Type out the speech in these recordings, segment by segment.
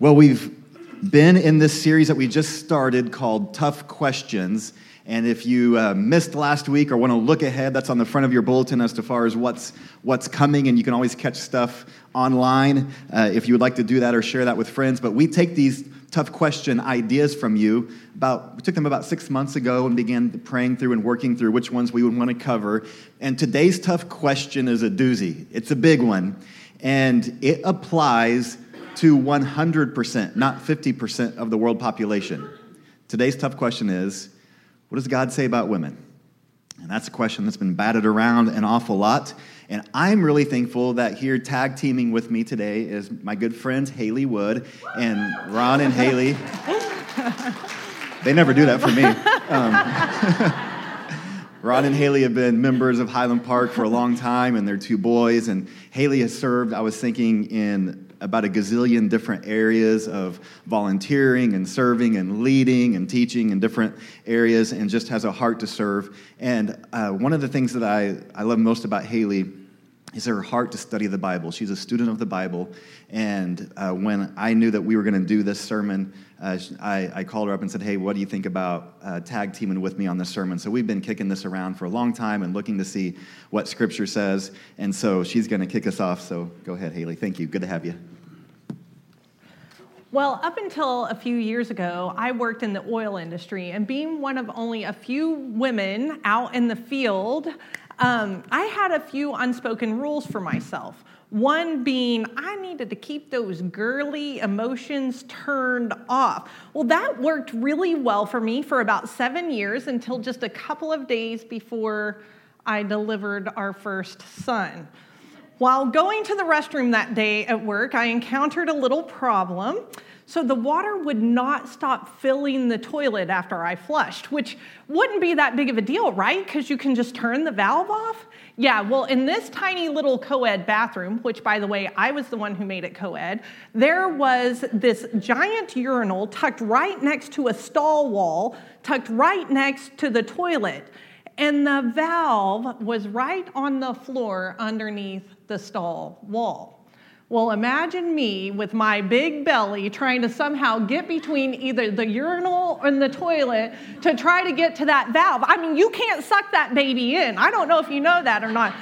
Well, we've been in this series that we just started called Tough Questions. And if you uh, missed last week or want to look ahead, that's on the front of your bulletin as to far as what's, what's coming. And you can always catch stuff online uh, if you would like to do that or share that with friends. But we take these tough question ideas from you. About we took them about six months ago and began praying through and working through which ones we would want to cover. And today's tough question is a doozy. It's a big one, and it applies to 100%, not 50% of the world population. Today's tough question is, what does God say about women? And that's a question that's been batted around an awful lot. And I'm really thankful that here tag teaming with me today is my good friends Haley Wood and Ron and Haley. they never do that for me. Um, Ron and Haley have been members of Highland Park for a long time, and they're two boys. And Haley has served, I was thinking, in about a gazillion different areas of volunteering and serving and leading and teaching in different areas and just has a heart to serve. And uh, one of the things that I, I love most about Haley is her heart to study the Bible. She's a student of the Bible. And uh, when I knew that we were going to do this sermon, uh, I, I, called her up and said, Hey, what do you think about uh, tag teaming with me on this sermon? So we've been kicking this around for a long time and looking to see what Scripture says. And so she's going to kick us off. So go ahead, Haley. Thank you. Good to have you. Well, up until a few years ago, I worked in the oil industry, and being one of only a few women out in the field, um, I had a few unspoken rules for myself. One being, I needed to keep those girly emotions turned off. Well, that worked really well for me for about seven years until just a couple of days before I delivered our first son. While going to the restroom that day at work, I encountered a little problem. So the water would not stop filling the toilet after I flushed, which wouldn't be that big of a deal, right? Because you can just turn the valve off. Yeah, well, in this tiny little co ed bathroom, which by the way, I was the one who made it co ed, there was this giant urinal tucked right next to a stall wall, tucked right next to the toilet. And the valve was right on the floor underneath the stall wall. Well, imagine me with my big belly trying to somehow get between either the urinal and the toilet to try to get to that valve. I mean, you can't suck that baby in. I don't know if you know that or not.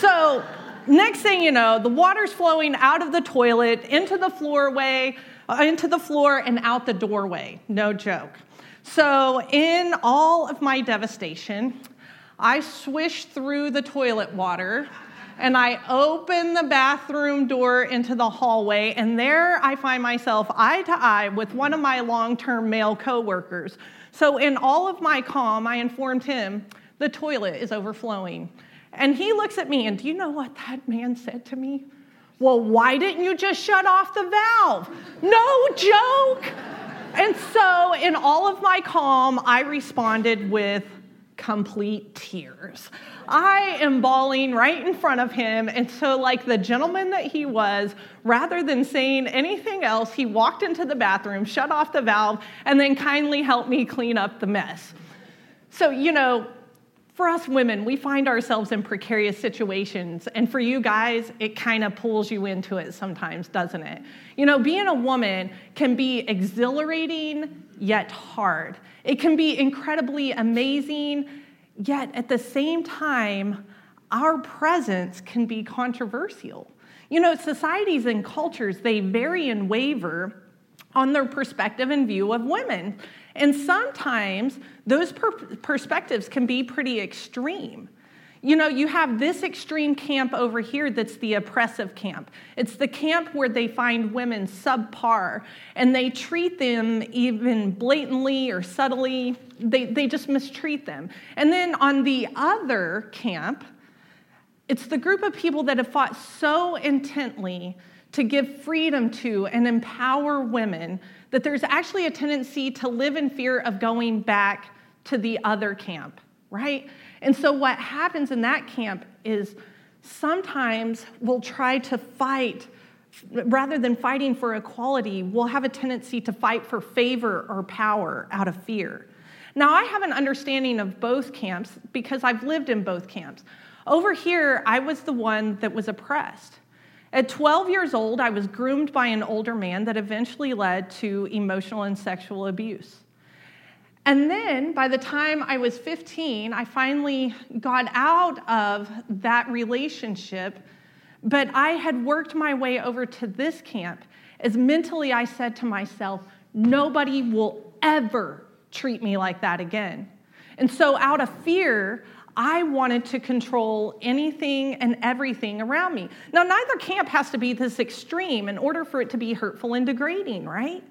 So, next thing you know, the water's flowing out of the toilet into the floorway, uh, into the floor, and out the doorway. No joke. So, in all of my devastation, I swish through the toilet water and I open the bathroom door into the hallway, and there I find myself eye to eye with one of my long term male coworkers. So, in all of my calm, I informed him the toilet is overflowing. And he looks at me, and do you know what that man said to me? Well, why didn't you just shut off the valve? No joke. And so, in all of my calm, I responded with complete tears. I am bawling right in front of him. And so, like the gentleman that he was, rather than saying anything else, he walked into the bathroom, shut off the valve, and then kindly helped me clean up the mess. So, you know, for us women, we find ourselves in precarious situations. And for you guys, it kind of pulls you into it sometimes, doesn't it? You know, being a woman can be exhilarating yet hard. It can be incredibly amazing Yet at the same time, our presence can be controversial. You know, societies and cultures, they vary and waver on their perspective and view of women. And sometimes those per- perspectives can be pretty extreme. You know, you have this extreme camp over here that's the oppressive camp. It's the camp where they find women subpar and they treat them even blatantly or subtly. They, they just mistreat them. And then on the other camp, it's the group of people that have fought so intently to give freedom to and empower women that there's actually a tendency to live in fear of going back to the other camp, right? And so, what happens in that camp is sometimes we'll try to fight, rather than fighting for equality, we'll have a tendency to fight for favor or power out of fear. Now, I have an understanding of both camps because I've lived in both camps. Over here, I was the one that was oppressed. At 12 years old, I was groomed by an older man that eventually led to emotional and sexual abuse. And then by the time I was 15, I finally got out of that relationship, but I had worked my way over to this camp as mentally I said to myself, nobody will ever treat me like that again. And so, out of fear, I wanted to control anything and everything around me. Now, neither camp has to be this extreme in order for it to be hurtful and degrading, right?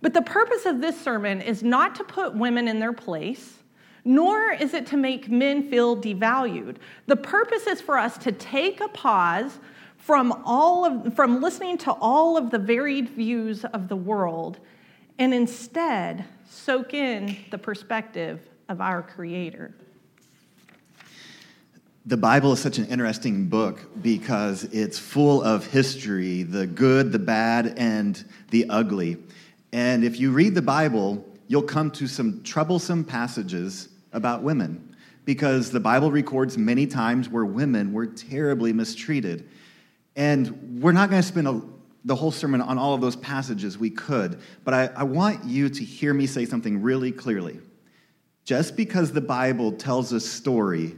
But the purpose of this sermon is not to put women in their place, nor is it to make men feel devalued. The purpose is for us to take a pause from all of from listening to all of the varied views of the world and instead soak in the perspective of our creator. The Bible is such an interesting book because it's full of history, the good, the bad, and the ugly. And if you read the Bible, you'll come to some troublesome passages about women because the Bible records many times where women were terribly mistreated. And we're not going to spend a, the whole sermon on all of those passages. We could. But I, I want you to hear me say something really clearly. Just because the Bible tells a story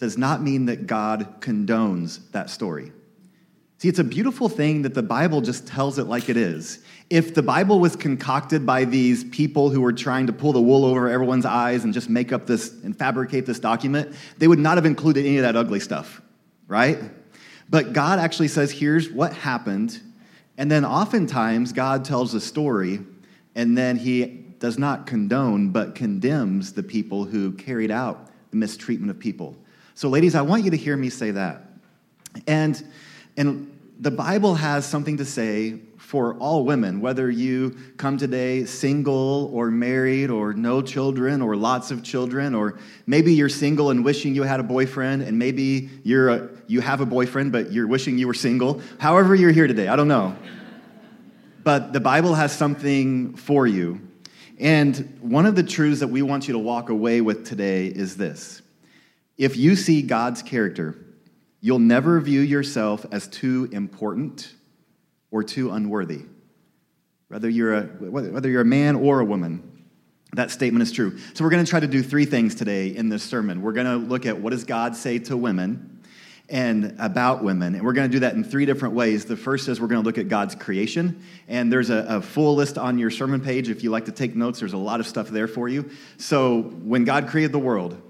does not mean that God condones that story. See, it's a beautiful thing that the Bible just tells it like it is. If the Bible was concocted by these people who were trying to pull the wool over everyone's eyes and just make up this and fabricate this document, they would not have included any of that ugly stuff, right? But God actually says, here's what happened. And then oftentimes, God tells a story, and then he does not condone, but condemns the people who carried out the mistreatment of people. So, ladies, I want you to hear me say that. And, and the Bible has something to say for all women, whether you come today single or married or no children or lots of children, or maybe you're single and wishing you had a boyfriend, and maybe you're a, you have a boyfriend but you're wishing you were single. However, you're here today, I don't know. But the Bible has something for you. And one of the truths that we want you to walk away with today is this if you see God's character, you'll never view yourself as too important or too unworthy. Whether you're a, whether you're a man or a woman, that statement is true. So we're going to try to do three things today in this sermon. We're going to look at what does God say to women and about women. And we're going to do that in three different ways. The first is we're going to look at God's creation. And there's a, a, full list on your sermon page. If you like to take notes, there's a lot of stuff there for you. So when God created the world,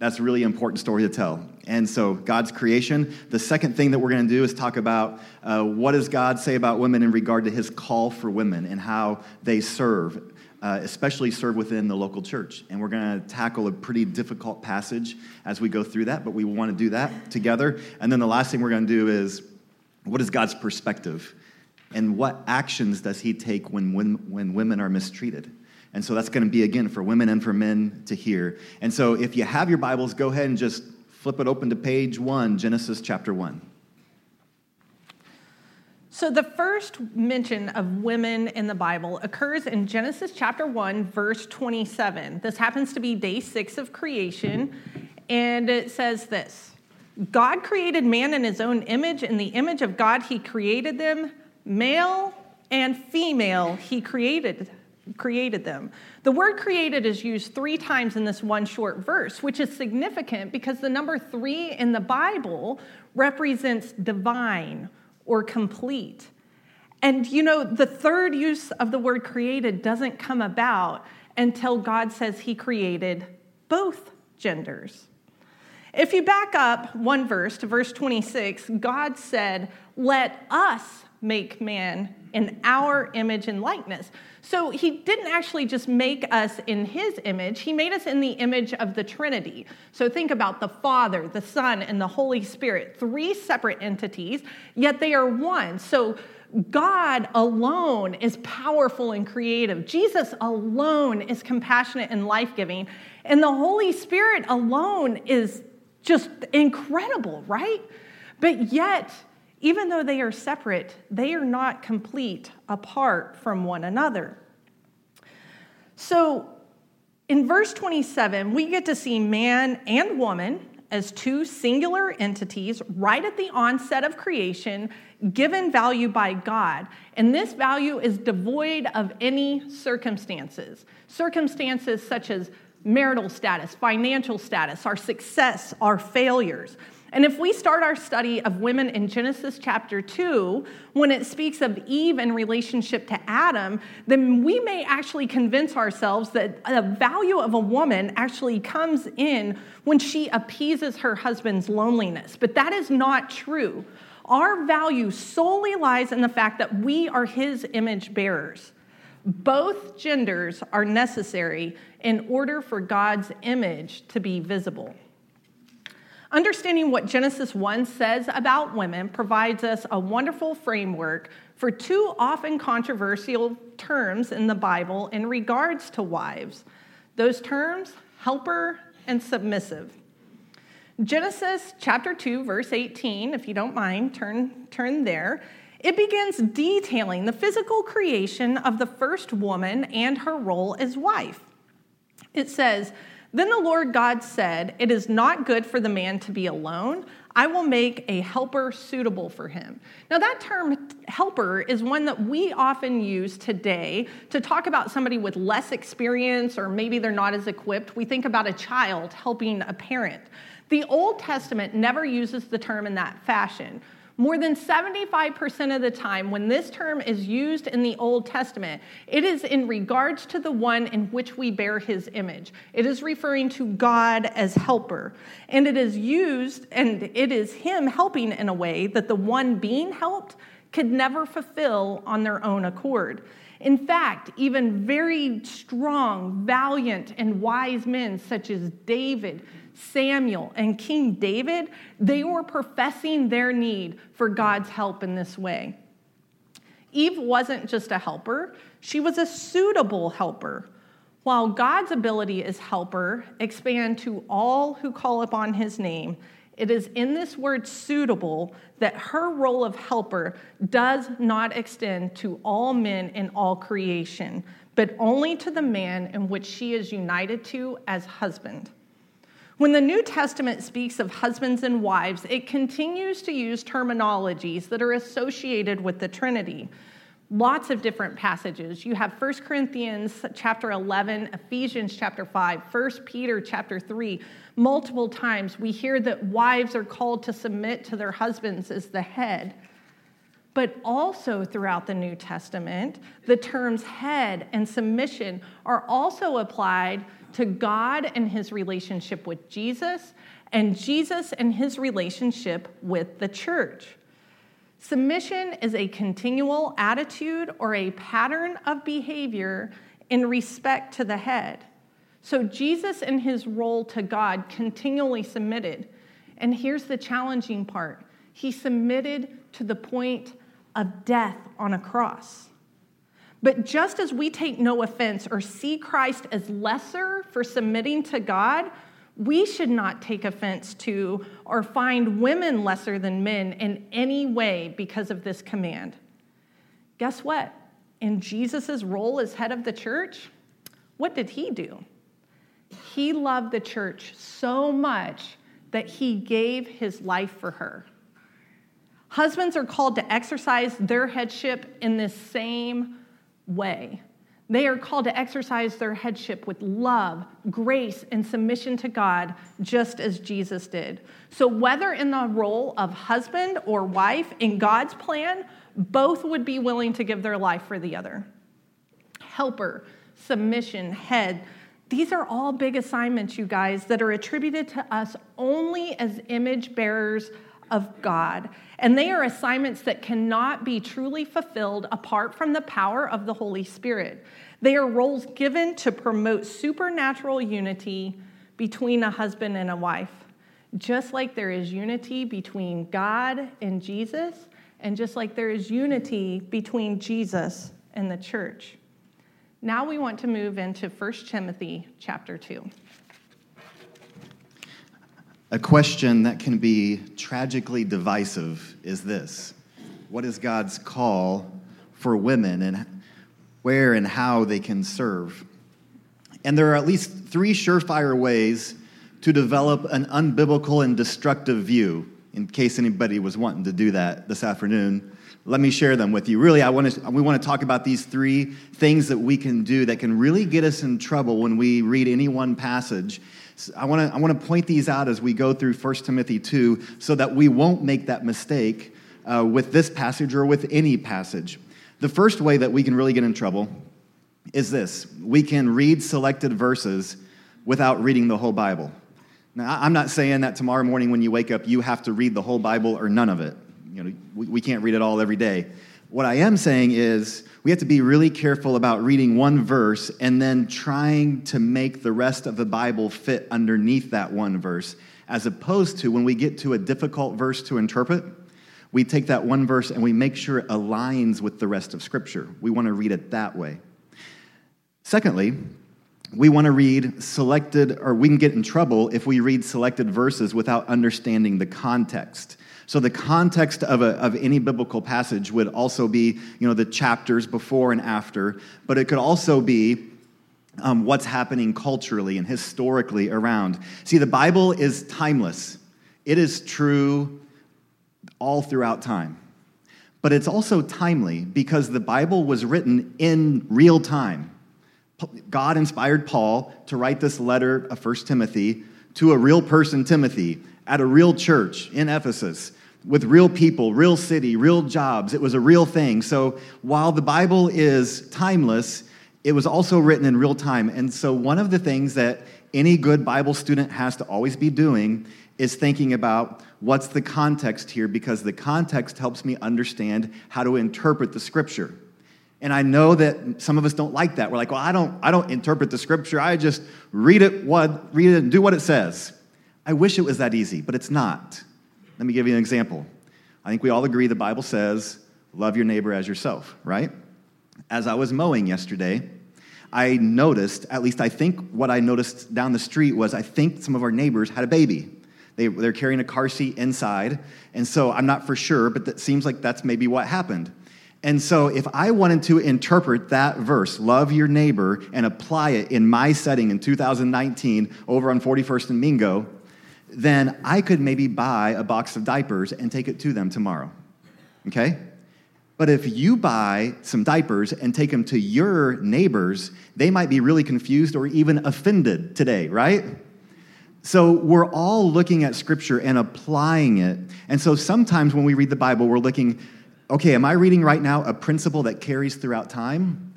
that's a really important story to tell. And so, God's creation. The second thing that we're going to do is talk about uh, what does God say about women in regard to his call for women and how they serve, uh, especially serve within the local church. And we're going to tackle a pretty difficult passage as we go through that, but we want to do that together. And then the last thing we're going to do is what is God's perspective? And what actions does he take when, when, when women are mistreated? And so that's going to be, again, for women and for men to hear. And so if you have your Bibles, go ahead and just flip it open to page one, Genesis chapter one. So the first mention of women in the Bible occurs in Genesis chapter 1, verse 27. This happens to be day six of creation, and it says this God created man in his own image. In the image of God, he created them, male and female, he created created them. The word created is used three times in this one short verse, which is significant because the number three in the Bible represents divine or complete. And you know, the third use of the word created doesn't come about until God says he created both genders. If you back up one verse to verse 26, God said, Let us make man in our image and likeness. So he didn't actually just make us in his image, he made us in the image of the Trinity. So think about the Father, the Son, and the Holy Spirit, three separate entities, yet they are one. So God alone is powerful and creative. Jesus alone is compassionate and life giving. And the Holy Spirit alone is just incredible, right? But yet, even though they are separate, they are not complete apart from one another. So in verse 27, we get to see man and woman as two singular entities right at the onset of creation, given value by God. And this value is devoid of any circumstances. Circumstances such as marital status, financial status, our success, our failures. And if we start our study of women in Genesis chapter 2, when it speaks of Eve in relationship to Adam, then we may actually convince ourselves that the value of a woman actually comes in when she appeases her husband's loneliness. But that is not true. Our value solely lies in the fact that we are his image bearers. Both genders are necessary in order for God's image to be visible. Understanding what Genesis 1 says about women provides us a wonderful framework for two often controversial terms in the Bible in regards to wives. Those terms, helper and submissive. Genesis chapter 2, verse 18, if you don't mind, turn, turn there. It begins detailing the physical creation of the first woman and her role as wife. It says, then the Lord God said, It is not good for the man to be alone. I will make a helper suitable for him. Now, that term helper is one that we often use today to talk about somebody with less experience or maybe they're not as equipped. We think about a child helping a parent. The Old Testament never uses the term in that fashion. More than 75% of the time, when this term is used in the Old Testament, it is in regards to the one in which we bear his image. It is referring to God as helper. And it is used, and it is him helping in a way that the one being helped could never fulfill on their own accord. In fact, even very strong, valiant, and wise men such as David, Samuel, and King David, they were professing their need for God's help in this way. Eve wasn't just a helper, she was a suitable helper. While God's ability as helper expand to all who call upon his name, it is in this word suitable that her role of helper does not extend to all men in all creation, but only to the man in which she is united to as husband. When the New Testament speaks of husbands and wives, it continues to use terminologies that are associated with the Trinity. Lots of different passages. You have 1 Corinthians chapter 11, Ephesians chapter 5, 1 Peter chapter 3. Multiple times we hear that wives are called to submit to their husbands as the head. But also throughout the New Testament, the terms head and submission are also applied to God and his relationship with Jesus, and Jesus and his relationship with the church. Submission is a continual attitude or a pattern of behavior in respect to the head. So Jesus and his role to God continually submitted. And here's the challenging part he submitted to the point of death on a cross. But just as we take no offense or see Christ as lesser for submitting to God, we should not take offense to or find women lesser than men in any way because of this command. Guess what? In Jesus' role as head of the church, what did he do? He loved the church so much that he gave his life for her. Husbands are called to exercise their headship in this same way. They are called to exercise their headship with love, grace, and submission to God, just as Jesus did. So, whether in the role of husband or wife in God's plan, both would be willing to give their life for the other. Helper, submission, head, these are all big assignments, you guys, that are attributed to us only as image bearers of God. And they are assignments that cannot be truly fulfilled apart from the power of the Holy Spirit. They are roles given to promote supernatural unity between a husband and a wife. Just like there is unity between God and Jesus, and just like there is unity between Jesus and the church. Now we want to move into 1 Timothy chapter 2. A question that can be tragically divisive is this What is God's call for women and where and how they can serve? And there are at least three surefire ways to develop an unbiblical and destructive view. In case anybody was wanting to do that this afternoon, let me share them with you. Really, I want to, we want to talk about these three things that we can do that can really get us in trouble when we read any one passage. I want to, I want to point these out as we go through 1 Timothy 2 so that we won't make that mistake uh, with this passage or with any passage. The first way that we can really get in trouble is this we can read selected verses without reading the whole Bible. Now, I'm not saying that tomorrow morning when you wake up, you have to read the whole Bible or none of it. You know, we, we can't read it all every day. What I am saying is we have to be really careful about reading one verse and then trying to make the rest of the Bible fit underneath that one verse, as opposed to when we get to a difficult verse to interpret, we take that one verse and we make sure it aligns with the rest of Scripture. We want to read it that way. Secondly, we want to read selected, or we can get in trouble if we read selected verses without understanding the context. So the context of, a, of any biblical passage would also be, you know, the chapters before and after, but it could also be um, what's happening culturally and historically around. See, the Bible is timeless. It is true all throughout time. But it's also timely because the Bible was written in real time. God inspired Paul to write this letter of 1 Timothy to a real person, Timothy, at a real church in Ephesus with real people, real city, real jobs. It was a real thing. So while the Bible is timeless, it was also written in real time. And so one of the things that any good Bible student has to always be doing is thinking about what's the context here because the context helps me understand how to interpret the scripture. And I know that some of us don't like that. We're like, well, I don't, I don't interpret the scripture. I just read it, what, read it and do what it says. I wish it was that easy, but it's not. Let me give you an example. I think we all agree the Bible says, love your neighbor as yourself, right? As I was mowing yesterday, I noticed, at least I think what I noticed down the street was I think some of our neighbors had a baby. They, they're carrying a car seat inside, and so I'm not for sure, but that seems like that's maybe what happened. And so, if I wanted to interpret that verse, love your neighbor, and apply it in my setting in 2019 over on 41st and Mingo, then I could maybe buy a box of diapers and take it to them tomorrow. Okay? But if you buy some diapers and take them to your neighbors, they might be really confused or even offended today, right? So we're all looking at scripture and applying it. And so sometimes when we read the Bible, we're looking, okay, am I reading right now a principle that carries throughout time?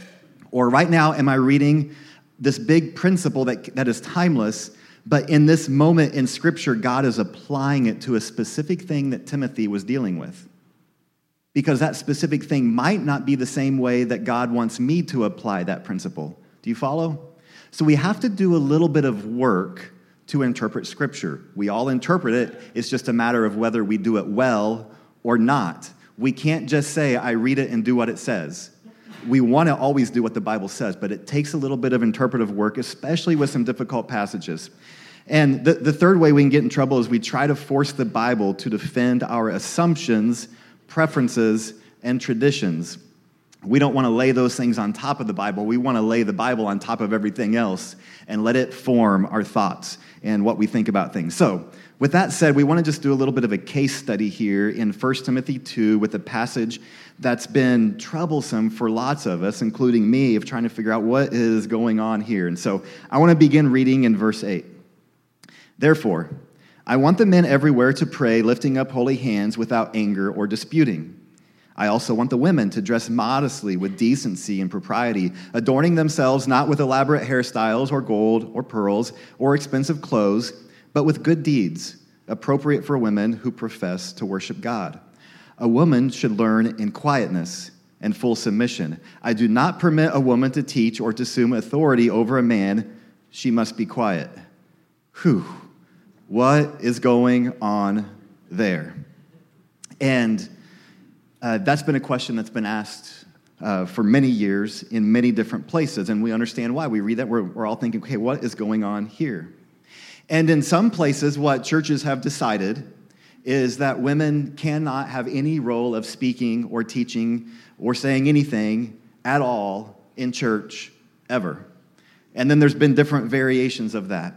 Or right now, am I reading this big principle that, that is timeless but in this moment in Scripture, God is applying it to a specific thing that Timothy was dealing with. Because that specific thing might not be the same way that God wants me to apply that principle. Do you follow? So we have to do a little bit of work to interpret Scripture. We all interpret it, it's just a matter of whether we do it well or not. We can't just say, I read it and do what it says we want to always do what the Bible says, but it takes a little bit of interpretive work, especially with some difficult passages. And the, the third way we can get in trouble is we try to force the Bible to defend our assumptions, preferences, and traditions. We don't want to lay those things on top of the Bible. We want to lay the Bible on top of everything else and let it form our thoughts and what we think about things. So, with that said, we want to just do a little bit of a case study here in 1 Timothy 2 with a passage that's been troublesome for lots of us, including me, of trying to figure out what is going on here. And so I want to begin reading in verse 8. Therefore, I want the men everywhere to pray, lifting up holy hands without anger or disputing. I also want the women to dress modestly with decency and propriety, adorning themselves not with elaborate hairstyles or gold or pearls or expensive clothes, but with good deeds, appropriate for women who profess to worship God. A woman should learn in quietness and full submission. I do not permit a woman to teach or to assume authority over a man. She must be quiet. Whew. What is going on there? And uh, that's been a question that's been asked uh, for many years in many different places, and we understand why. We read that, we're, we're all thinking, okay, what is going on here? And in some places, what churches have decided is that women cannot have any role of speaking or teaching or saying anything at all in church ever. And then there's been different variations of that.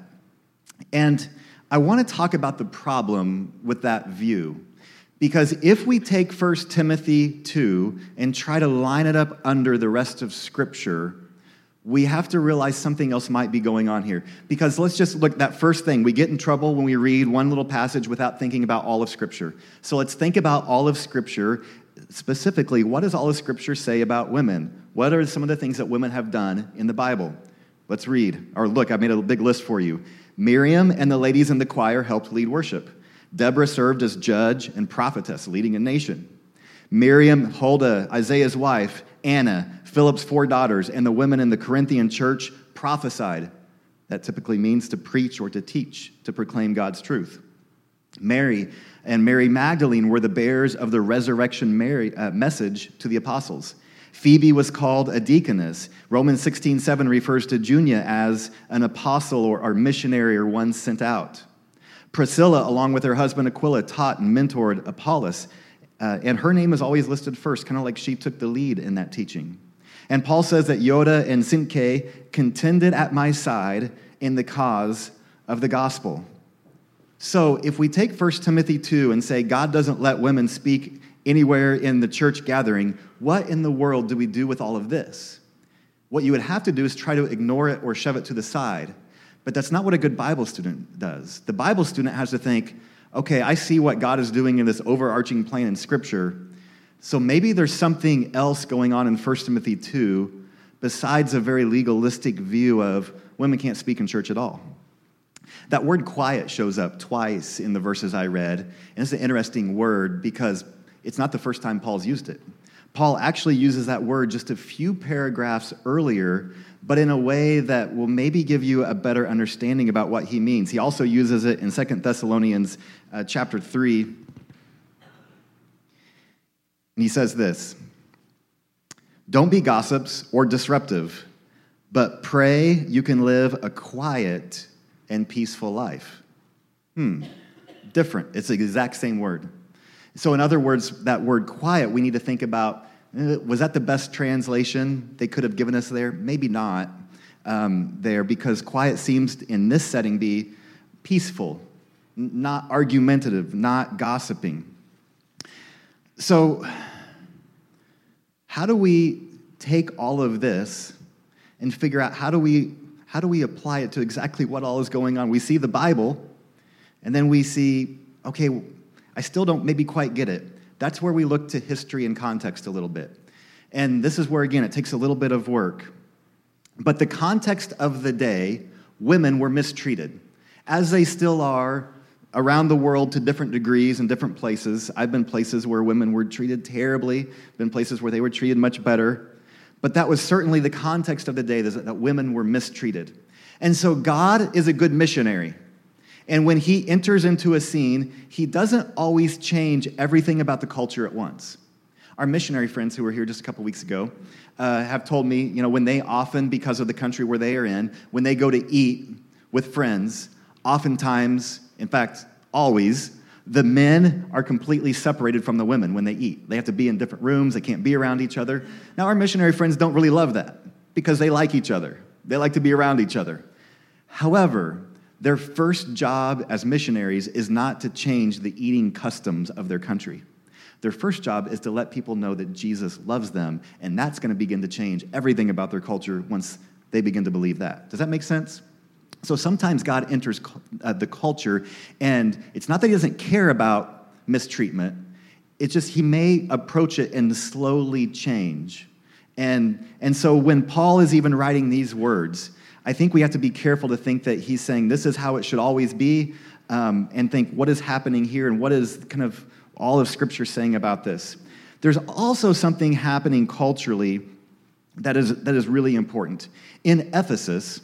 And I want to talk about the problem with that view. Because if we take 1 Timothy 2 and try to line it up under the rest of Scripture, we have to realize something else might be going on here. Because let's just look at that first thing. We get in trouble when we read one little passage without thinking about all of Scripture. So let's think about all of Scripture. Specifically, what does all of Scripture say about women? What are some of the things that women have done in the Bible? Let's read. Or look, I made a big list for you. Miriam and the ladies in the choir helped lead worship. Deborah served as judge and prophetess, leading a nation. Miriam, Huldah, Isaiah's wife, Anna, Philip's four daughters, and the women in the Corinthian church prophesied. That typically means to preach or to teach, to proclaim God's truth. Mary and Mary Magdalene were the bearers of the resurrection Mary, uh, message to the apostles. Phoebe was called a deaconess. Romans 16 7 refers to Junia as an apostle or, or missionary or one sent out. Priscilla, along with her husband Aquila, taught and mentored Apollos, uh, and her name is always listed first, kind of like she took the lead in that teaching. And Paul says that Euodia and Syntyche contended at my side in the cause of the gospel. So if we take 1 Timothy 2 and say God doesn't let women speak anywhere in the church gathering, what in the world do we do with all of this? What you would have to do is try to ignore it or shove it to the side. But that's not what a good Bible student does. The Bible student has to think, okay, I see what God is doing in this overarching plan in Scripture. So maybe there's something else going on in 1 Timothy 2 besides a very legalistic view of women can't speak in church at all. That word quiet shows up twice in the verses I read, and it's an interesting word because it's not the first time Paul's used it. Paul actually uses that word just a few paragraphs earlier, but in a way that will maybe give you a better understanding about what he means. He also uses it in 2 Thessalonians uh, chapter 3. And he says this Don't be gossips or disruptive, but pray you can live a quiet and peaceful life. Hmm, different. It's the exact same word. So, in other words, that word quiet, we need to think about eh, was that the best translation they could have given us there? Maybe not um, there, because quiet seems in this setting be peaceful, not argumentative, not gossiping. So, how do we take all of this and figure out how do we how do we apply it to exactly what all is going on? We see the Bible, and then we see, okay, I still don't maybe quite get it. That's where we look to history and context a little bit. And this is where, again, it takes a little bit of work. But the context of the day, women were mistreated, as they still are around the world to different degrees and different places. I've been places where women were treated terribly, been places where they were treated much better. But that was certainly the context of the day that women were mistreated. And so God is a good missionary. And when he enters into a scene, he doesn't always change everything about the culture at once. Our missionary friends who were here just a couple weeks ago uh, have told me, you know, when they often, because of the country where they are in, when they go to eat with friends, oftentimes, in fact, always, the men are completely separated from the women when they eat. They have to be in different rooms, they can't be around each other. Now, our missionary friends don't really love that because they like each other, they like to be around each other. However, their first job as missionaries is not to change the eating customs of their country. Their first job is to let people know that Jesus loves them, and that's going to begin to change everything about their culture once they begin to believe that. Does that make sense? So sometimes God enters uh, the culture, and it's not that He doesn't care about mistreatment, it's just He may approach it and slowly change. And, and so when Paul is even writing these words, I think we have to be careful to think that he's saying this is how it should always be, um, and think what is happening here and what is kind of all of Scripture saying about this. There's also something happening culturally that is, that is really important. In Ephesus,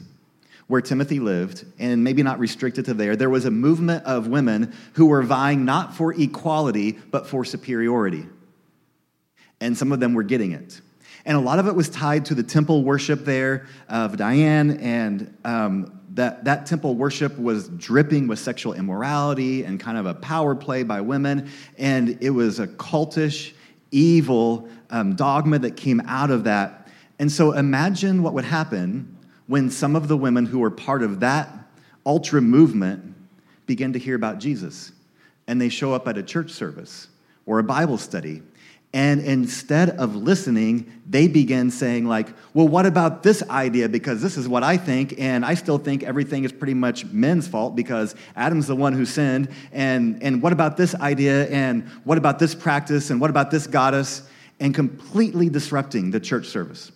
where Timothy lived, and maybe not restricted to there, there was a movement of women who were vying not for equality, but for superiority. And some of them were getting it. And a lot of it was tied to the temple worship there of Diana, and um, that, that temple worship was dripping with sexual immorality and kind of a power play by women. And it was a cultish, evil um, dogma that came out of that. And so imagine what would happen when some of the women who were part of that ultra movement begin to hear about Jesus and they show up at a church service or a Bible study. And instead of listening, they begin saying, like, well, what about this idea? Because this is what I think, and I still think everything is pretty much men's fault because Adam's the one who sinned. And, and what about this idea? And what about this practice? And what about this goddess? And completely disrupting the church service.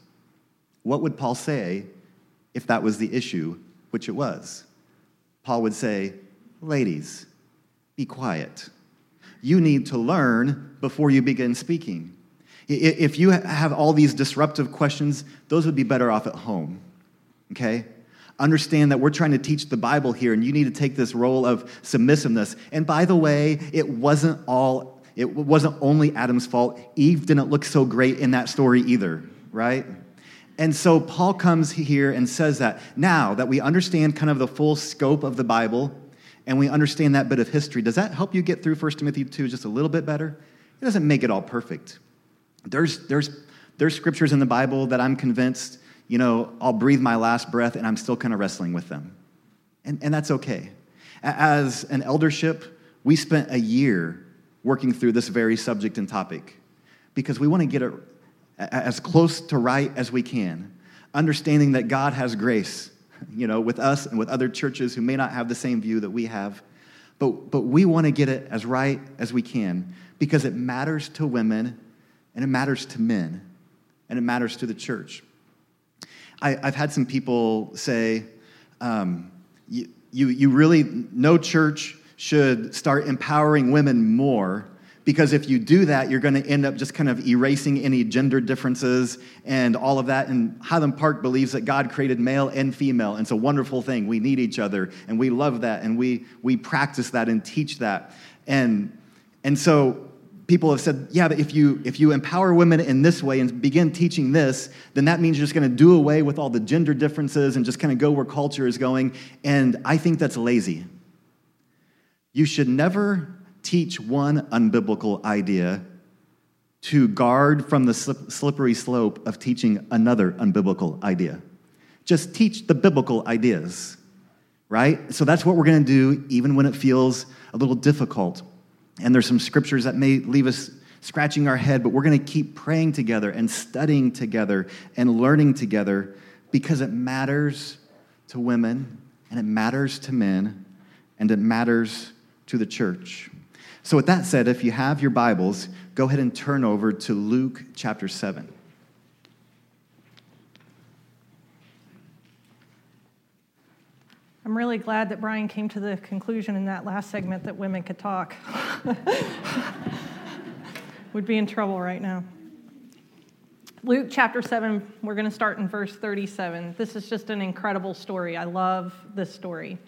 What would Paul say if that was the issue, which it was? Paul would say, ladies, be quiet. You need to learn before you begin speaking. If you have all these disruptive questions, those would be better off at home, okay? Understand that we're trying to teach the Bible here, and you need to take this role of submissiveness. And by the way, it wasn't all, it wasn't only Adam's fault. Eve didn't look so great in that story either, right? And so Paul comes here and says that now that we understand kind of the full scope of the Bible, and we understand that bit of history, does that help you get through 1 Timothy 2 just a little bit better? It doesn't make it all perfect. There's, there's, there's scriptures in the Bible that I'm convinced, you know, I'll breathe my last breath and I'm still kind of wrestling with them. And, and that's okay. As an eldership, we spent a year working through this very subject and topic because we want to get it as close to right as we can, understanding that God has grace you know, with us and with other churches who may not have the same view that we have. But, but we want to get it as right as we can because it matters to women and it matters to men and it matters to the church. I, have had some people say, um, you, you, you really, no church should start empowering women more because if you do that, you're going to end up just kind of erasing any gender differences and all of that. And Highland Park believes that God created male and female, and it's a wonderful thing. We need each other, and we love that, and we, we practice that and teach that. And, and so people have said, yeah, but if you, if you empower women in this way and begin teaching this, then that means you're just going to do away with all the gender differences and just kind of go where culture is going. And I think that's lazy. You should never teach one unbiblical idea to guard from the slippery slope of teaching another unbiblical idea. Just teach the biblical ideas, right? So that's what we're going to do, even when it feels a little difficult. And there's some scriptures that may leave us scratching our head, but we're going to keep praying together and studying together and learning together because it matters to women and it matters to men and it matters to the church. So, with that said, if you have your Bibles, go ahead and turn over to Luke chapter 7. I'm really glad that Brian came to the conclusion in that last segment that women could talk. Would be in trouble right now. Luke chapter 7, we're going to start in verse 37. This is just an incredible story. I love this story.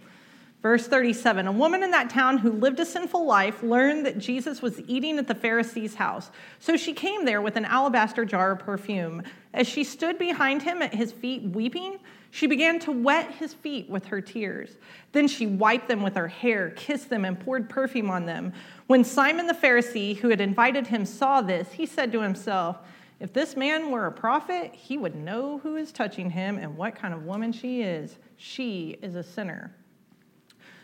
Verse 37 A woman in that town who lived a sinful life learned that Jesus was eating at the Pharisee's house. So she came there with an alabaster jar of perfume. As she stood behind him at his feet weeping, she began to wet his feet with her tears. Then she wiped them with her hair, kissed them, and poured perfume on them. When Simon the Pharisee, who had invited him, saw this, he said to himself, If this man were a prophet, he would know who is touching him and what kind of woman she is. She is a sinner.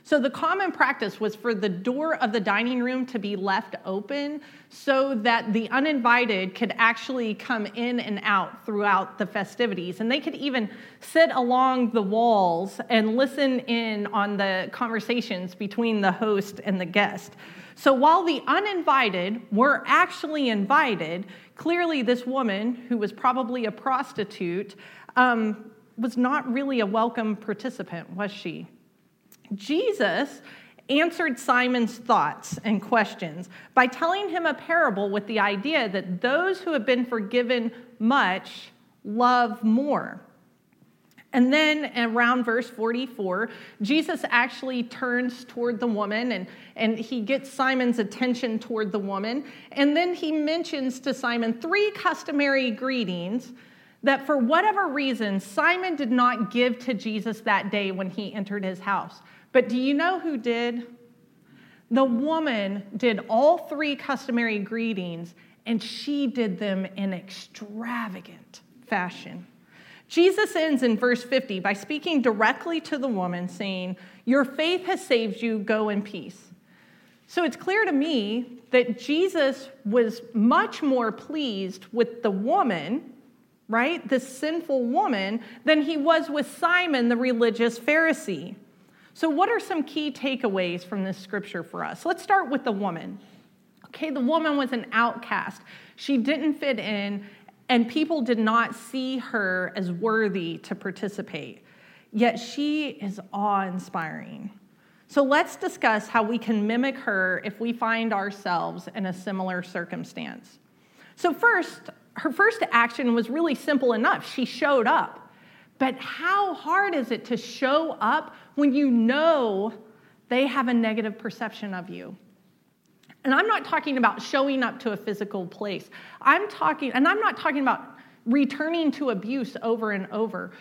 So the common practice was for the door of the dining room to be left open so that the uninvited could actually come in and out throughout the festivities. And they could even sit along the walls and listen in on the conversations between the host and the guest. So while the uninvited were actually invited, clearly this woman, who was probably a prostitute, um, was not really a welcome participant, was she? Jesus answered Simon's thoughts and questions by telling him a parable with the idea that those who have been forgiven much love more. And then around verse 44, Jesus actually turns toward the woman and, and he gets Simon's attention toward the woman. And then he mentions to Simon three customary greetings that for whatever reason, Simon did not give to Jesus that day when he entered his house. But do you know who did? The woman did all three customary greetings, and she did them in extravagant fashion. Jesus ends in verse 50 by speaking directly to the woman, saying, Your faith has saved you, go in peace. So it's clear to me that Jesus was much more pleased with the woman, right, the sinful woman, than he was with Simon, the religious Pharisee. So, what are some key takeaways from this scripture for us? Let's start with the woman. Okay, the woman was an outcast. She didn't fit in, and people did not see her as worthy to participate. Yet she is awe inspiring. So let's discuss how we can mimic her if we find ourselves in a similar circumstance. So, first, her first action was really simple enough. She showed up. But how hard is it to show up when you know they have a negative perception of you? And I'm not talking about showing up to a physical place. I'm talking, and I'm not talking about returning to abuse over and over.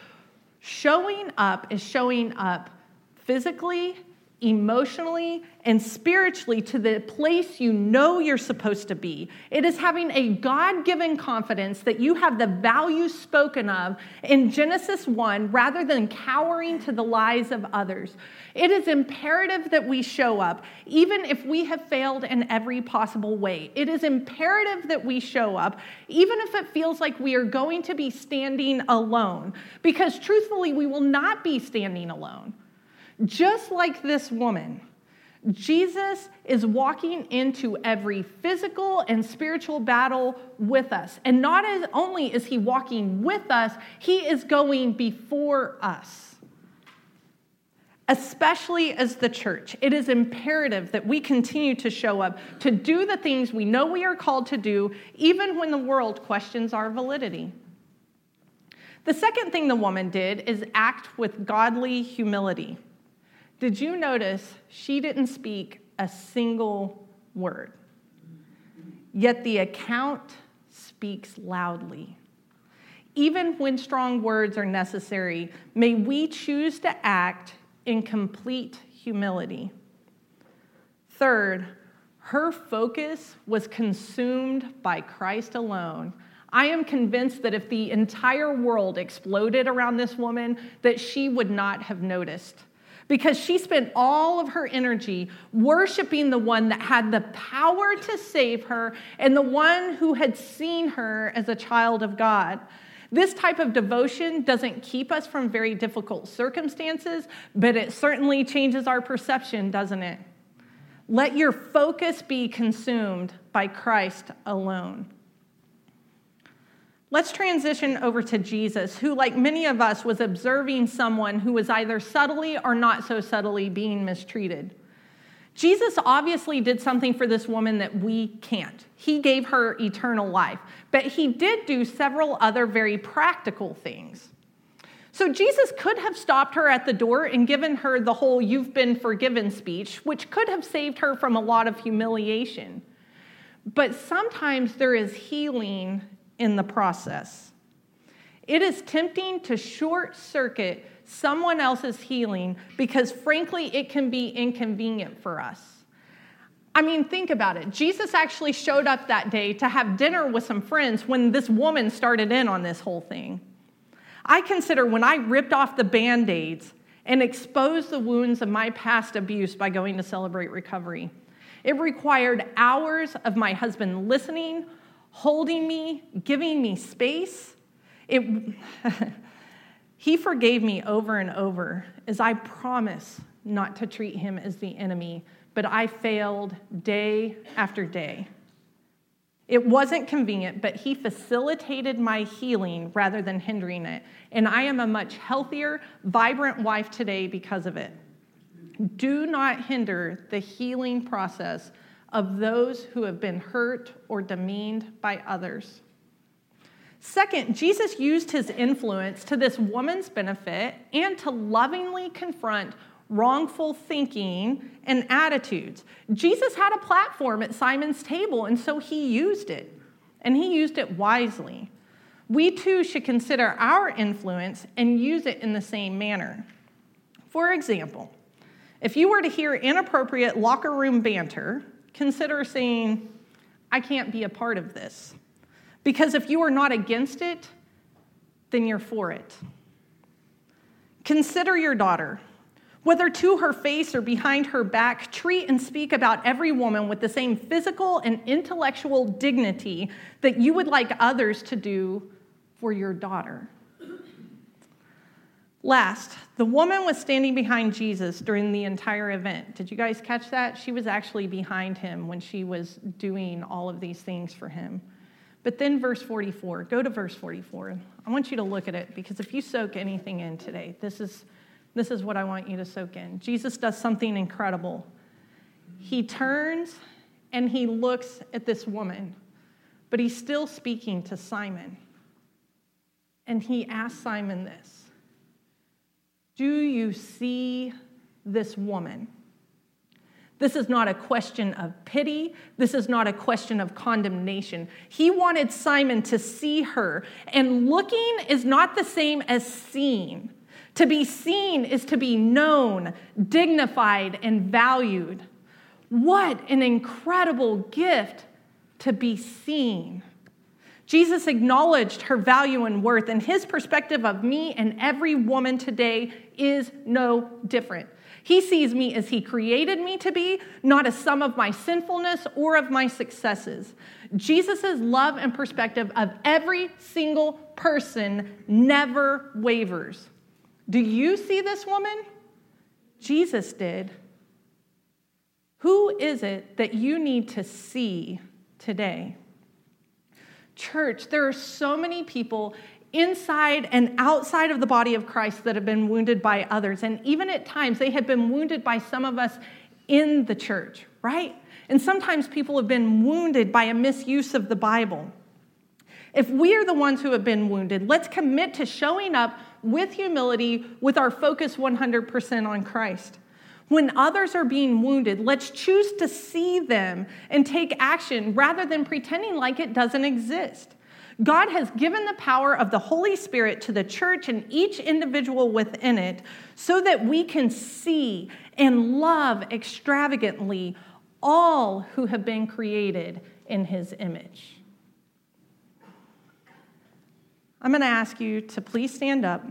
Showing up is showing up physically, emotionally and spiritually to the place you know you're supposed to be. It is having a God given confidence that you have the value spoken of in Genesis 1 rather than cowering to the lies of others. It is imperative that we show up, even if we have failed in every possible way. It is imperative that we show up, even if it feels like we are going to be standing alone, because truthfully, we will not be standing alone. Just like this woman, Jesus is walking into every physical and spiritual battle with us. And not only is he walking with us, he is going before us. Especially as the church, it is imperative that we continue to show up to do the things we know we are called to do, even when the world questions our validity. The second thing the woman did is act with godly humility. Did you notice she didn't speak a single word? Yet the account speaks loudly. Even when strong words are necessary, may we choose to act in complete humility. Third, her focus was consumed by Christ alone. I am convinced that if the entire world exploded around this woman, that she would not have noticed because she spent all of her energy worshiping the one that had the power to save her and the one who had seen her as a child of God. This type of devotion doesn't keep us from very difficult circumstances, but it certainly changes our perception, doesn't it? Let your focus be consumed by Christ alone. Let's transition over to Jesus, who, like many of us, was observing someone who was either subtly or not so subtly being mistreated. Jesus obviously did something for this woman that we can't. He gave her eternal life, but he did do several other very practical things. So Jesus could have stopped her at the door and given her the whole you've been forgiven speech, which could have saved her from a lot of humiliation. But sometimes there is healing in the process. It is tempting to short circuit someone else's healing because, frankly, it can be inconvenient for us. I mean, think about it. Jesus actually showed up that day to have dinner with some friends when this woman started in on this whole thing. I consider when I ripped off the band aids and exposed the wounds of my past abuse by going to celebrate recovery, it required hours of my husband listening, holding me, giving me space. It, he forgave me over and over as I promise not to treat him as the enemy, but I failed day after day. It wasn't convenient, but he facilitated my healing rather than hindering it. And I am a much healthier, vibrant wife today because of it. Do not hinder the healing process of those who have been hurt or demeaned by others. Second, Jesus used his influence to this woman's benefit and to lovingly confront wrongful thinking and attitudes. Jesus had a platform at Simon's table, and so he used it, and he used it wisely. We too should consider our influence and use it in the same manner. For example, if you were to hear inappropriate locker room banter, consider saying, I can't be a part of this. Because if you are not against it, then you're for it. Consider your daughter. Whether to her face or behind her back, treat and speak about every woman with the same physical and intellectual dignity that you would like others to do for your daughter. Last, the woman was standing behind Jesus during the entire event. Did you guys catch that? She was actually behind him when she was doing all of these things for him. But then, verse 44, go to verse 44. I want you to look at it because if you soak anything in today, this is, this is what I want you to soak in. Jesus does something incredible. He turns and he looks at this woman, but he's still speaking to Simon. And he asks Simon this do you see this woman? This is not a question of pity. This is not a question of condemnation. He wanted Simon to see her, and looking is not the same as seeing. To be seen is to be known, dignified, and valued. What an incredible gift to be seen. Jesus acknowledged her value and worth, and his perspective of me and every woman today is no different. He sees me as he created me to be, not as some of my sinfulness or of my successes. Jesus' love and perspective of every single person never wavers. Do you see this woman? Jesus did. Who is it that you need to see today? Church, there are so many people inside and outside of the body of Christ that have been wounded by others. And even at times, they have been wounded by some of us in the church, right? And sometimes people have been wounded by a misuse of the Bible. If we are the ones who have been wounded, let's commit to showing up with humility with our focus 100% on Christ. When others are being wounded, let's choose to see them and take action rather than pretending like it doesn't exist. God has given the power of the Holy Spirit to the church and each individual within it so that we can see and love extravagantly all who have been created in his image. I'm going to ask you to please stand up.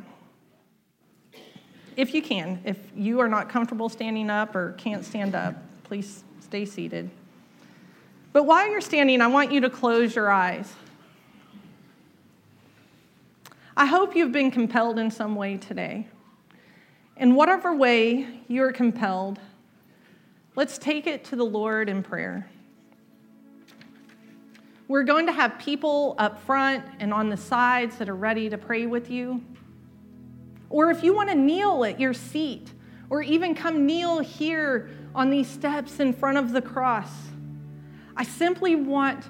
If you can, if you are not comfortable standing up or can't stand up, please stay seated. But while you're standing, I want you to close your eyes. I hope you've been compelled in some way today. In whatever way you're compelled, let's take it to the Lord in prayer. We're going to have people up front and on the sides that are ready to pray with you. Or if you want to kneel at your seat, or even come kneel here on these steps in front of the cross, I simply want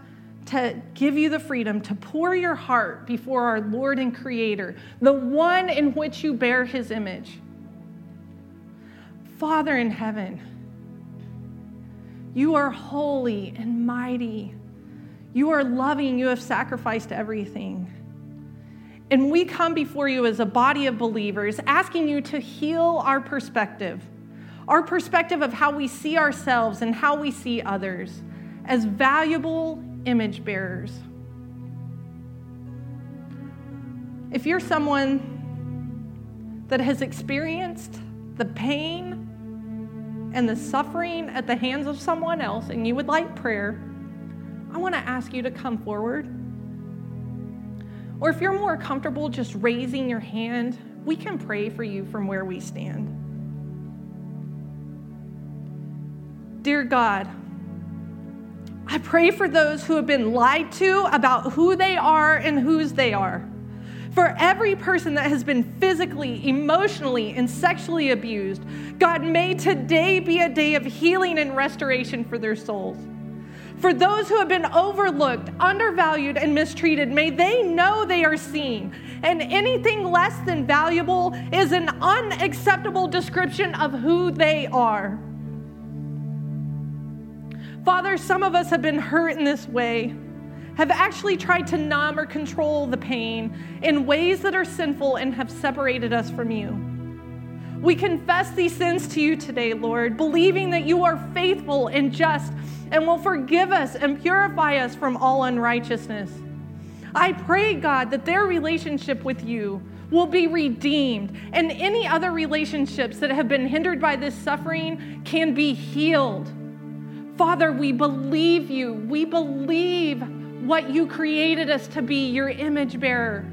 to give you the freedom to pour your heart before our Lord and Creator, the one in which you bear His image. Father in heaven, you are holy and mighty. You are loving. You have sacrificed everything. And we come before you as a body of believers, asking you to heal our perspective, our perspective of how we see ourselves and how we see others as valuable image bearers. If you're someone that has experienced the pain and the suffering at the hands of someone else and you would like prayer, I want to ask you to come forward. Or if you're more comfortable just raising your hand, we can pray for you from where we stand. Dear God, I pray for those who have been lied to about who they are and whose they are. For every person that has been physically, emotionally, and sexually abused, God, may today be a day of healing and restoration for their souls. For those who have been overlooked, undervalued, and mistreated, may they know they are seen. And anything less than valuable is an unacceptable description of who they are. Father, some of us have been hurt in this way, have actually tried to numb or control the pain in ways that are sinful and have separated us from you. We confess these sins to you today, Lord, believing that you are faithful and just and will forgive us and purify us from all unrighteousness. I pray, God, that their relationship with you will be redeemed, and any other relationships that have been hindered by this suffering can be healed. Father, we believe you. We believe what you created us to be, your image bearer.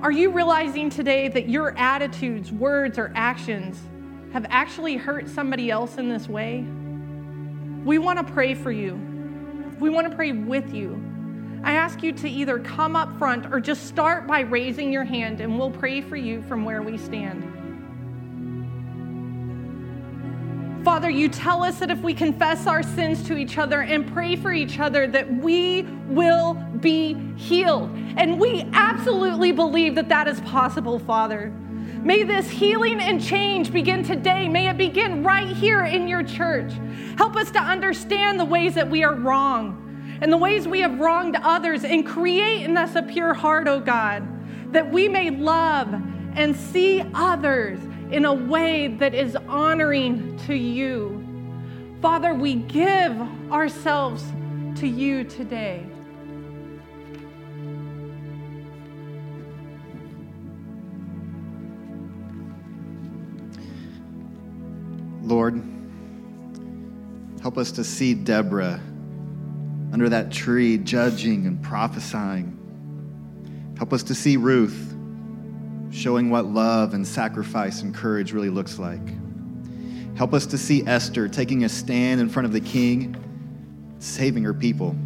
Are you realizing today that your attitudes, words, or actions have actually hurt somebody else in this way? We want to pray for you. We want to pray with you. I ask you to either come up front or just start by raising your hand, and we'll pray for you from where we stand. Father, you tell us that if we confess our sins to each other and pray for each other, that we will be healed. And we absolutely believe that that is possible, Father. May this healing and change begin today. May it begin right here in your church. Help us to understand the ways that we are wrong and the ways we have wronged others and create in us a pure heart, oh God, that we may love and see others in a way that is honoring to you. Father, we give ourselves to you today. Lord, help us to see Deborah under that tree, judging and prophesying. Help us to see Ruth showing what love and sacrifice and courage really looks like. Help us to see Esther taking a stand in front of the king, saving her people.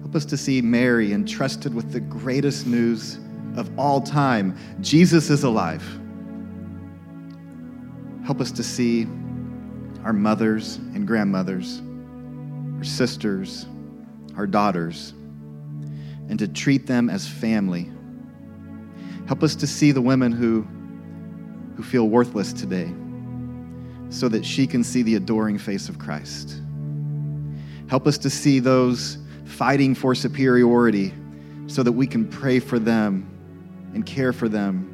Help us to see Mary entrusted with the greatest news of all time Jesus is alive. Help us to see our mothers and grandmothers, our sisters, our daughters, and to treat them as family Help us to see the women who, who feel worthless today so that she can see the adoring face of Christ. Help us to see those fighting for superiority so that we can pray for them and care for them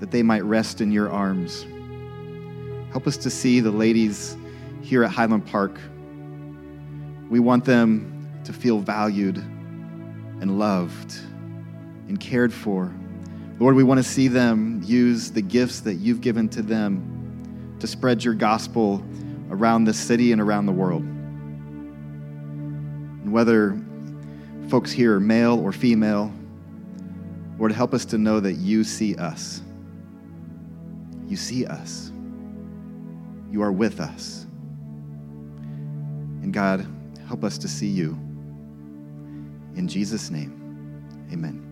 that they might rest in your arms. Help us to see the ladies here at Highland Park. We want them to feel valued and loved and cared for. Lord, we want to see them use the gifts that you've given to them to spread your gospel around the city and around the world. And whether folks here are male or female, Lord, help us to know that you see us. You see us. You are with us. And God, help us to see you. In Jesus' name, amen.